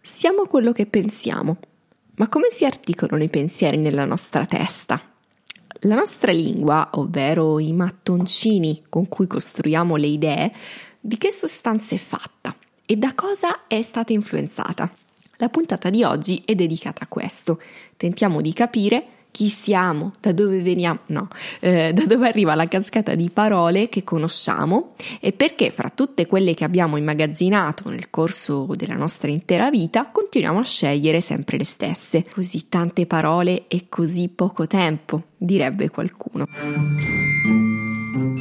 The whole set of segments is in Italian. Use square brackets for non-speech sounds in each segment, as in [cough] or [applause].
Siamo quello che pensiamo, ma come si articolano i pensieri nella nostra testa? La nostra lingua, ovvero i mattoncini con cui costruiamo le idee, di che sostanza è fatta e da cosa è stata influenzata? La puntata di oggi è dedicata a questo. Tentiamo di capire chi siamo, da dove veniamo, no, eh, da dove arriva la cascata di parole che conosciamo e perché fra tutte quelle che abbiamo immagazzinato nel corso della nostra intera vita continuiamo a scegliere sempre le stesse. Così tante parole e così poco tempo, direbbe qualcuno.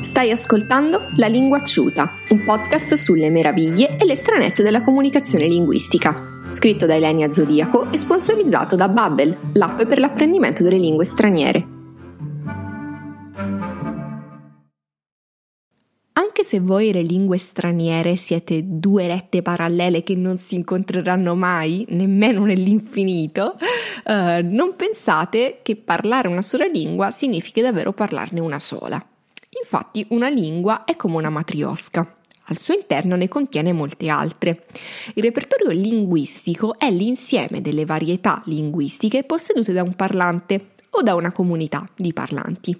Stai ascoltando La Lingua Acciuta, un podcast sulle meraviglie e le stranezze della comunicazione linguistica scritto da Elenia Zodiaco e sponsorizzato da Babbel, l'app per l'apprendimento delle lingue straniere. Anche se voi e le lingue straniere siete due rette parallele che non si incontreranno mai, nemmeno nell'infinito, eh, non pensate che parlare una sola lingua significhi davvero parlarne una sola. Infatti una lingua è come una matriosca. Al suo interno ne contiene molte altre. Il repertorio linguistico è l'insieme delle varietà linguistiche possedute da un parlante o da una comunità di parlanti.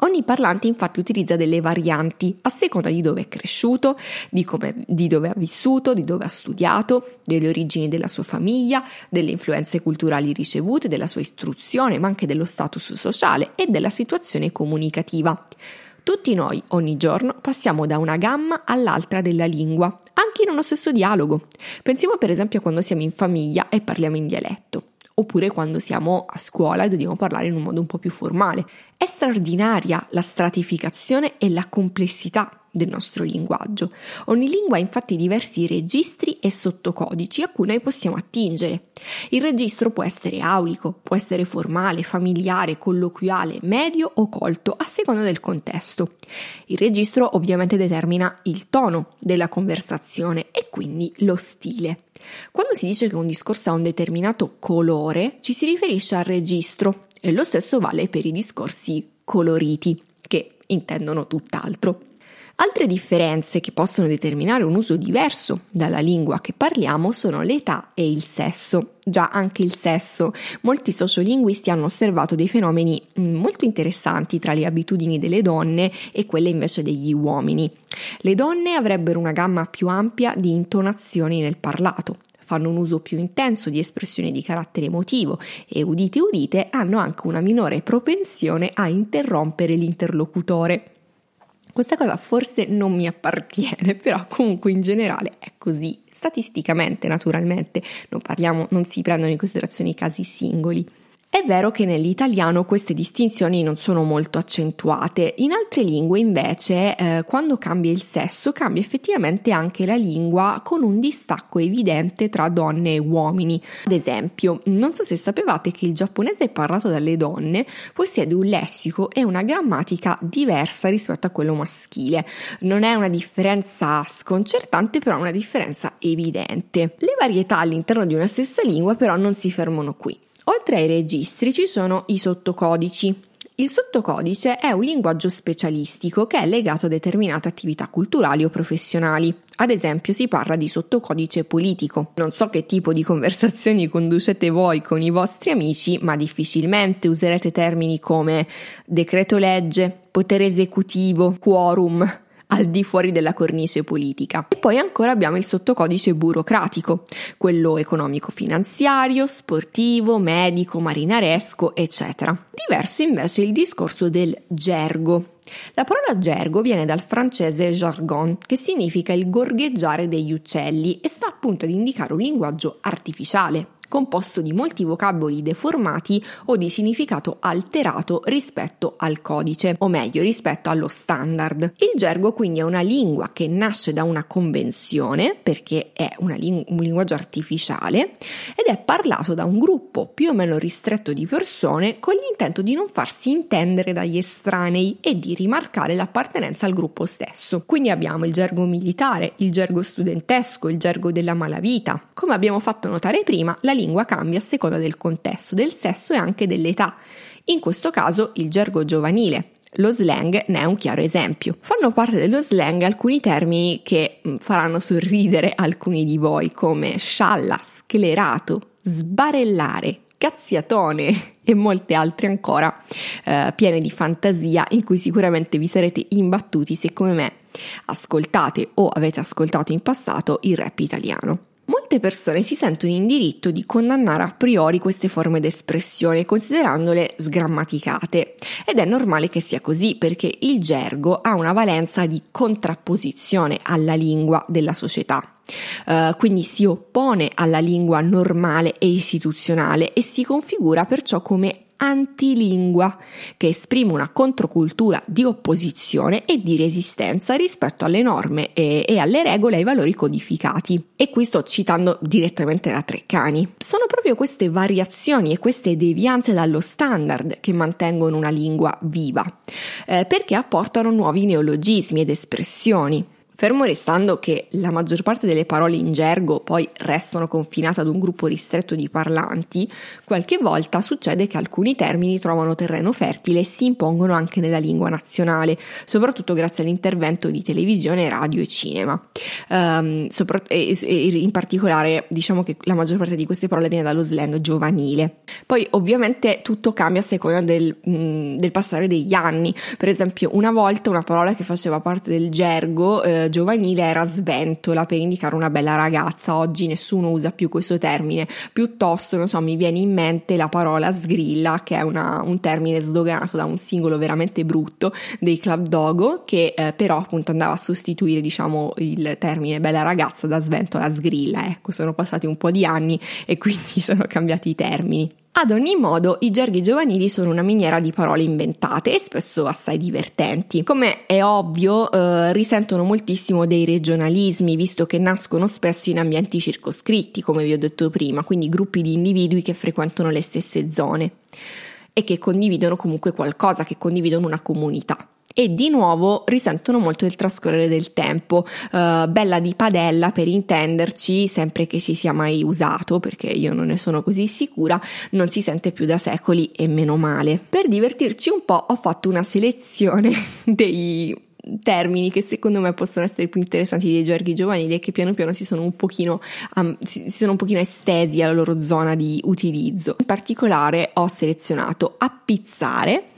Ogni parlante infatti utilizza delle varianti a seconda di dove è cresciuto, di, come, di, dove ha vissuto, di dove ha studiato, delle origini della sua famiglia, delle influenze culturali ricevute, della sua istruzione, ma anche dello status sociale e della situazione comunicativa. Tutti noi ogni giorno passiamo da una gamma all'altra della lingua, anche in uno stesso dialogo. Pensiamo per esempio a quando siamo in famiglia e parliamo in dialetto, oppure quando siamo a scuola e dobbiamo parlare in un modo un po' più formale. È straordinaria la stratificazione e la complessità del nostro linguaggio. Ogni lingua ha infatti diversi registri e sottocodici a cui noi possiamo attingere. Il registro può essere aulico, può essere formale, familiare, colloquiale, medio o colto, a seconda del contesto. Il registro ovviamente determina il tono della conversazione e quindi lo stile. Quando si dice che un discorso ha un determinato colore, ci si riferisce al registro e lo stesso vale per i discorsi coloriti, che intendono tutt'altro. Altre differenze che possono determinare un uso diverso dalla lingua che parliamo sono l'età e il sesso. Già anche il sesso. Molti sociolinguisti hanno osservato dei fenomeni mm, molto interessanti tra le abitudini delle donne e quelle invece degli uomini. Le donne avrebbero una gamma più ampia di intonazioni nel parlato, fanno un uso più intenso di espressioni di carattere emotivo e udite udite hanno anche una minore propensione a interrompere l'interlocutore. Questa cosa forse non mi appartiene, [laughs] però comunque in generale è così. Statisticamente, naturalmente, non parliamo, non si prendono in considerazione i casi singoli. È vero che nell'italiano queste distinzioni non sono molto accentuate, in altre lingue invece eh, quando cambia il sesso cambia effettivamente anche la lingua con un distacco evidente tra donne e uomini. Ad esempio, non so se sapevate che il giapponese parlato dalle donne possiede un lessico e una grammatica diversa rispetto a quello maschile. Non è una differenza sconcertante, però è una differenza evidente. Le varietà all'interno di una stessa lingua però non si fermano qui. Oltre ai registri ci sono i sottocodici. Il sottocodice è un linguaggio specialistico che è legato a determinate attività culturali o professionali. Ad esempio si parla di sottocodice politico. Non so che tipo di conversazioni conducete voi con i vostri amici, ma difficilmente userete termini come decreto legge, potere esecutivo, quorum, al di fuori della cornice politica. E poi ancora abbiamo il sottocodice burocratico, quello economico-finanziario, sportivo, medico, marinaresco, eccetera. Diverso invece il discorso del gergo, la parola gergo viene dal francese jargon, che significa il gorgheggiare degli uccelli e sta appunto ad indicare un linguaggio artificiale, composto di molti vocaboli deformati o di significato alterato rispetto al codice, o meglio rispetto allo standard. Il gergo quindi è una lingua che nasce da una convenzione, perché è ling- un linguaggio artificiale, ed è parlato da un gruppo più o meno ristretto di persone con l'intento di non farsi intendere dagli estranei e di rimarcare l'appartenenza al gruppo stesso. Quindi abbiamo il gergo militare, il gergo studentesco, il gergo della malavita. Come abbiamo fatto notare prima, la lingua cambia a seconda del contesto, del sesso e anche dell'età. In questo caso il gergo giovanile, Lo slang ne è un chiaro esempio. Fanno parte dello slang alcuni termini che mm, faranno sorridere alcuni di voi, come scialla, sclerato, sbarellare, cazziatone e molte altre ancora eh, piene di fantasia in cui sicuramente vi sarete imbattuti se come me ascoltate o avete ascoltato in passato il rap italiano. Molte persone si sentono in diritto di condannare a priori queste forme d'espressione considerandole sgrammaticate ed è normale che sia così perché il gergo ha una valenza di contrapposizione alla lingua della società. Uh, quindi si oppone alla lingua normale e istituzionale e si configura perciò come antilingua, che esprime una controcultura di opposizione e di resistenza rispetto alle norme e, e alle regole e ai valori codificati. E qui sto citando direttamente da Treccani. Sono proprio queste variazioni e queste devianze dallo standard che mantengono una lingua viva, eh, perché apportano nuovi neologismi ed espressioni. Fermo restando che la maggior parte delle parole in gergo poi restano confinate ad un gruppo ristretto di parlanti, qualche volta succede che alcuni termini trovano terreno fertile e si impongono anche nella lingua nazionale, soprattutto grazie all'intervento di televisione, radio e cinema. Um, sopra- e, e in particolare diciamo che la maggior parte di queste parole viene dallo slang giovanile. Poi ovviamente tutto cambia a seconda del, mh, mm, del passare degli anni. Per esempio una volta una parola che faceva parte del gergo eh, giovanile era sventola per indicare una bella ragazza, oggi nessuno usa più questo termine, piuttosto, non so, mi viene in mente la parola sgrilla, che è una, un termine sdoganato da un singolo veramente brutto dei Club Dogo, che eh, però appunto andava a sostituire, diciamo, il termine bella ragazza da sventola a sgrilla, ecco, sono passati un po' di anni e quindi [laughs] sono cambiati i termini. Ad ogni modo, i gerghi giovanili sono una miniera di parole inventate e spesso assai divertenti. Come è ovvio, eh, risentono moltissimo dei regionalismi, visto che nascono spesso in ambienti circoscritti, come vi ho detto prima, quindi gruppi di individui che frequentano le stesse zone e che condividono comunque qualcosa, che condividono una comunità e di nuovo risentono molto del trascorrere del tempo. Uh, bella di padella per intenderci, sempre che si sia mai usato, perché io non ne sono così sicura, non si sente più da secoli e meno male. Per divertirci un po' ho fatto una selezione [laughs] dei termini che secondo me possono essere più interessanti dei gerghi giovanili e che piano piano si sono un pochino, um, si, sono un pochino estesi alla loro zona di utilizzo. In particolare ho selezionato appizzare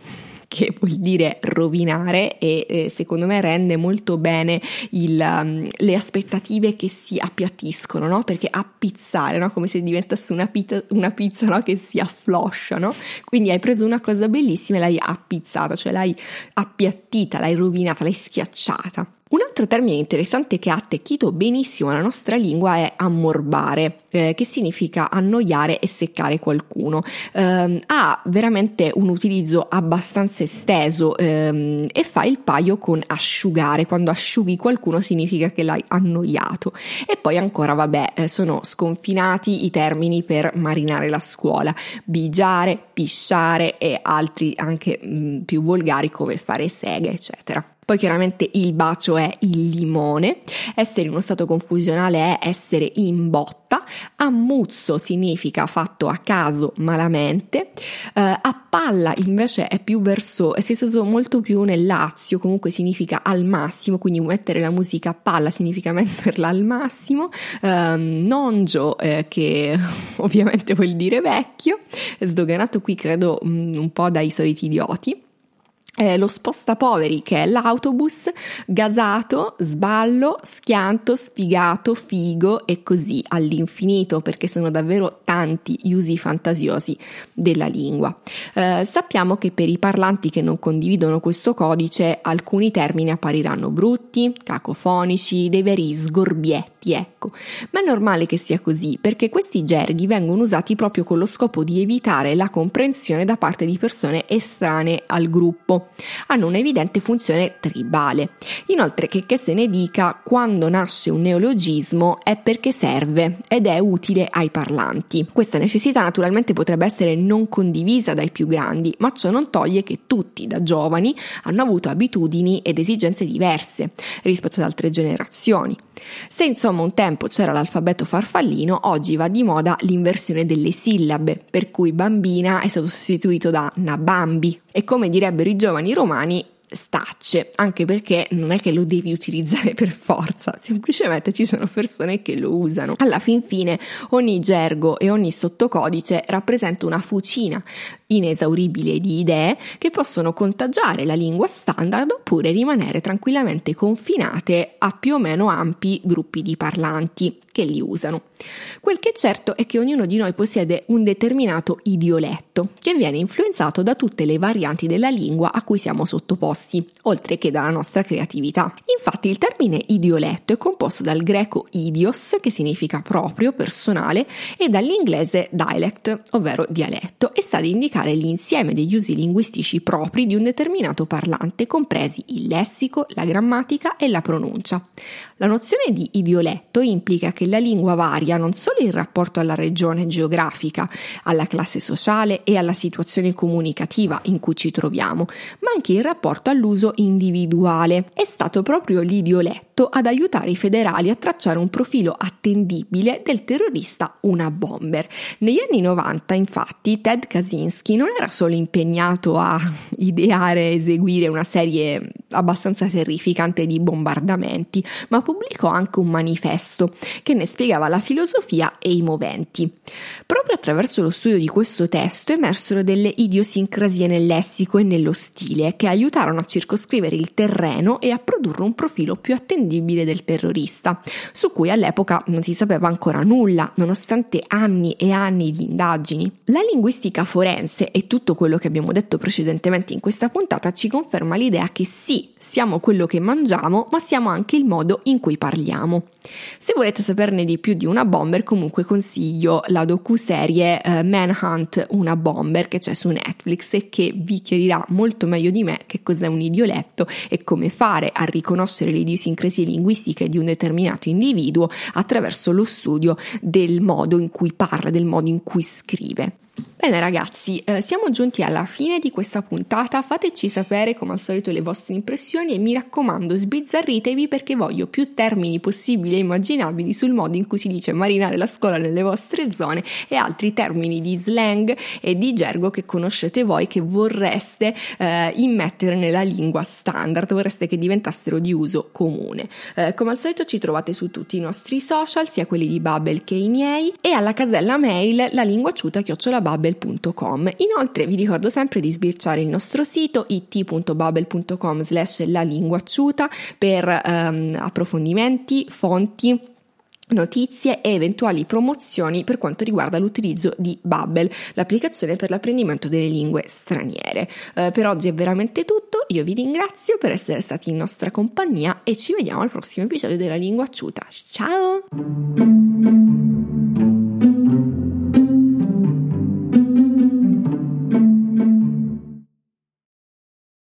che vuol dire rovinare e eh, secondo me rende molto bene il, um, le aspettative che si appiattiscono, no? Perché appizzare, no? Come se diventasse una pizza, una pizza no? Che si affloscia? Quindi hai preso una cosa bellissima e l'hai appizzata, cioè l'hai appiattita, l'hai rovinata, l'hai schiacciata. Un altro termine interessante che ha attecchito benissimo la nostra lingua è ammorbare, eh, che significa annoiare e seccare qualcuno. Eh, ha veramente un utilizzo abbastanza esteso ehm, e fa il paio con asciugare. Quando asciughi qualcuno significa che l'hai annoiato. E poi ancora, vabbè, eh, sono sconfinati i termini per marinare la scuola, bigiare, pisciare e altri anche mh, mm, più volgari come fare seghe, eccetera. Poi chiaramente il bacio è il limone, essere in uno stato confusionale è essere in botta, ammuzzo significa fatto a caso malamente, eh, a palla invece è più verso, è stato molto più nel Lazio, comunque significa al massimo, quindi mettere la musica a palla significa [laughs] metterla al massimo, eh, nongio eh, che [laughs] ovviamente vuol dire vecchio, sdoganato qui credo mm, un po' dai soliti idioti eh, lo spostapoveri che è l'autobus, gasato, sballo, schianto, sfigato, figo e così all'infinito perché sono davvero tanti gli usi fantasiosi della lingua. Eh, sappiamo che per i parlanti che non condividono questo codice alcuni termini appariranno brutti, cacofonici, dei veri sgorbietti, ecco, ma è normale che sia così perché questi gerghi vengono usati proprio con lo scopo di evitare la comprensione da parte di persone estranee al gruppo hanno un'evidente funzione tribale. Inoltre, che, che se ne dica, quando nasce un neologismo è perché serve ed è utile ai parlanti. Questa necessità naturalmente potrebbe essere non condivisa dai più grandi, ma ciò non toglie che tutti, da giovani, hanno avuto abitudini ed esigenze diverse rispetto ad altre generazioni. Se insomma un tempo c'era l'alfabeto farfallino, oggi va di moda l'inversione delle sillabe, per cui bambina è stato sostituito da nabambi e come direbbero i giovani romani stacce, anche perché non è che lo devi utilizzare [laughs] per forza, semplicemente ci sono persone che lo usano. Alla fin fine ogni gergo e ogni sottocodice rappresenta una fucina inesauribile di idee che possono contagiare la lingua standard oppure rimanere tranquillamente confinate a più o meno ampi gruppi di parlanti che li usano. Quel che è certo è che ognuno di noi possiede un determinato idioletto che viene influenzato da tutte le varianti della lingua a cui siamo sottoposti, oltre che dalla nostra creatività. Infatti il termine idioletto è composto dal greco idios, che significa proprio, personale, e dall'inglese dialect, ovvero dialetto, e sta ad indicare l'insieme degli usi linguistici propri di un determinato parlante, compresi il lessico, la grammatica e la pronuncia. La nozione di idioletto implica che la lingua varia non solo in rapporto alla regione geografica, alla classe sociale e alla situazione comunicativa in cui ci troviamo, ma anche in rapporto all'uso individuale. È stato proprio l'idioletto ad aiutare i federali a tracciare un profilo attendibile del terrorista Una Bomber. Negli anni 90, infatti, Ted Kaczynski non era solo impegnato a [laughs] ideare e eseguire una serie abbastanza terrificante di bombardamenti, ma pubblicò anche un manifesto che ne spiegava la filosofia e i moventi. Proprio attraverso lo studio di questo testo emersero delle idiosincrasie nel lessico e nello stile che aiutarono a circoscrivere il terreno e a produrre un profilo più attendibile del terrorista, su cui all'epoca non si sapeva ancora nulla, nonostante anni e anni di indagini. La linguistica forense e tutto quello che abbiamo detto precedentemente in questa puntata ci conferma l'idea che sì, siamo quello che mangiamo, ma siamo anche il modo in cui parliamo. Se volete saperne di più di una bomber, comunque consiglio la docu-serie eh, Manhunt Una Bomber che c'è su Netflix e che vi chiarirà molto meglio di me che cos'è un idioletto e come fare a riconoscere le idiosincrasie linguistiche di un determinato individuo attraverso lo studio del modo in cui parla, del modo in cui scrive. Bene ragazzi, eh, siamo giunti alla fine di questa puntata, fateci sapere come al solito le vostre impressioni e mi raccomando sbizzarritevi perché voglio più termini possibili e immaginabili sul modo in cui si dice marinare la scuola nelle vostre zone e altri termini di slang e di gergo che conoscete voi che vorreste eh, immettere nella lingua standard, vorreste che diventassero di uso comune. Eh, come al solito ci trovate su tutti i nostri social, sia quelli di Bubble che i miei e alla casella mail la lingua ciuta chiocciolabubble bubble.com. Inoltre vi ricordo sempre di sbirciare il nostro sito it.bubble.com slash la lingua acciuta per um, approfondimenti, fonti notizie e eventuali promozioni per quanto riguarda l'utilizzo di Bubble, l'applicazione per l'apprendimento delle lingue straniere. Eh, per oggi è veramente tutto, io vi ringrazio per essere stati in nostra compagnia e ci vediamo al prossimo episodio della lingua acciuta. Ciao!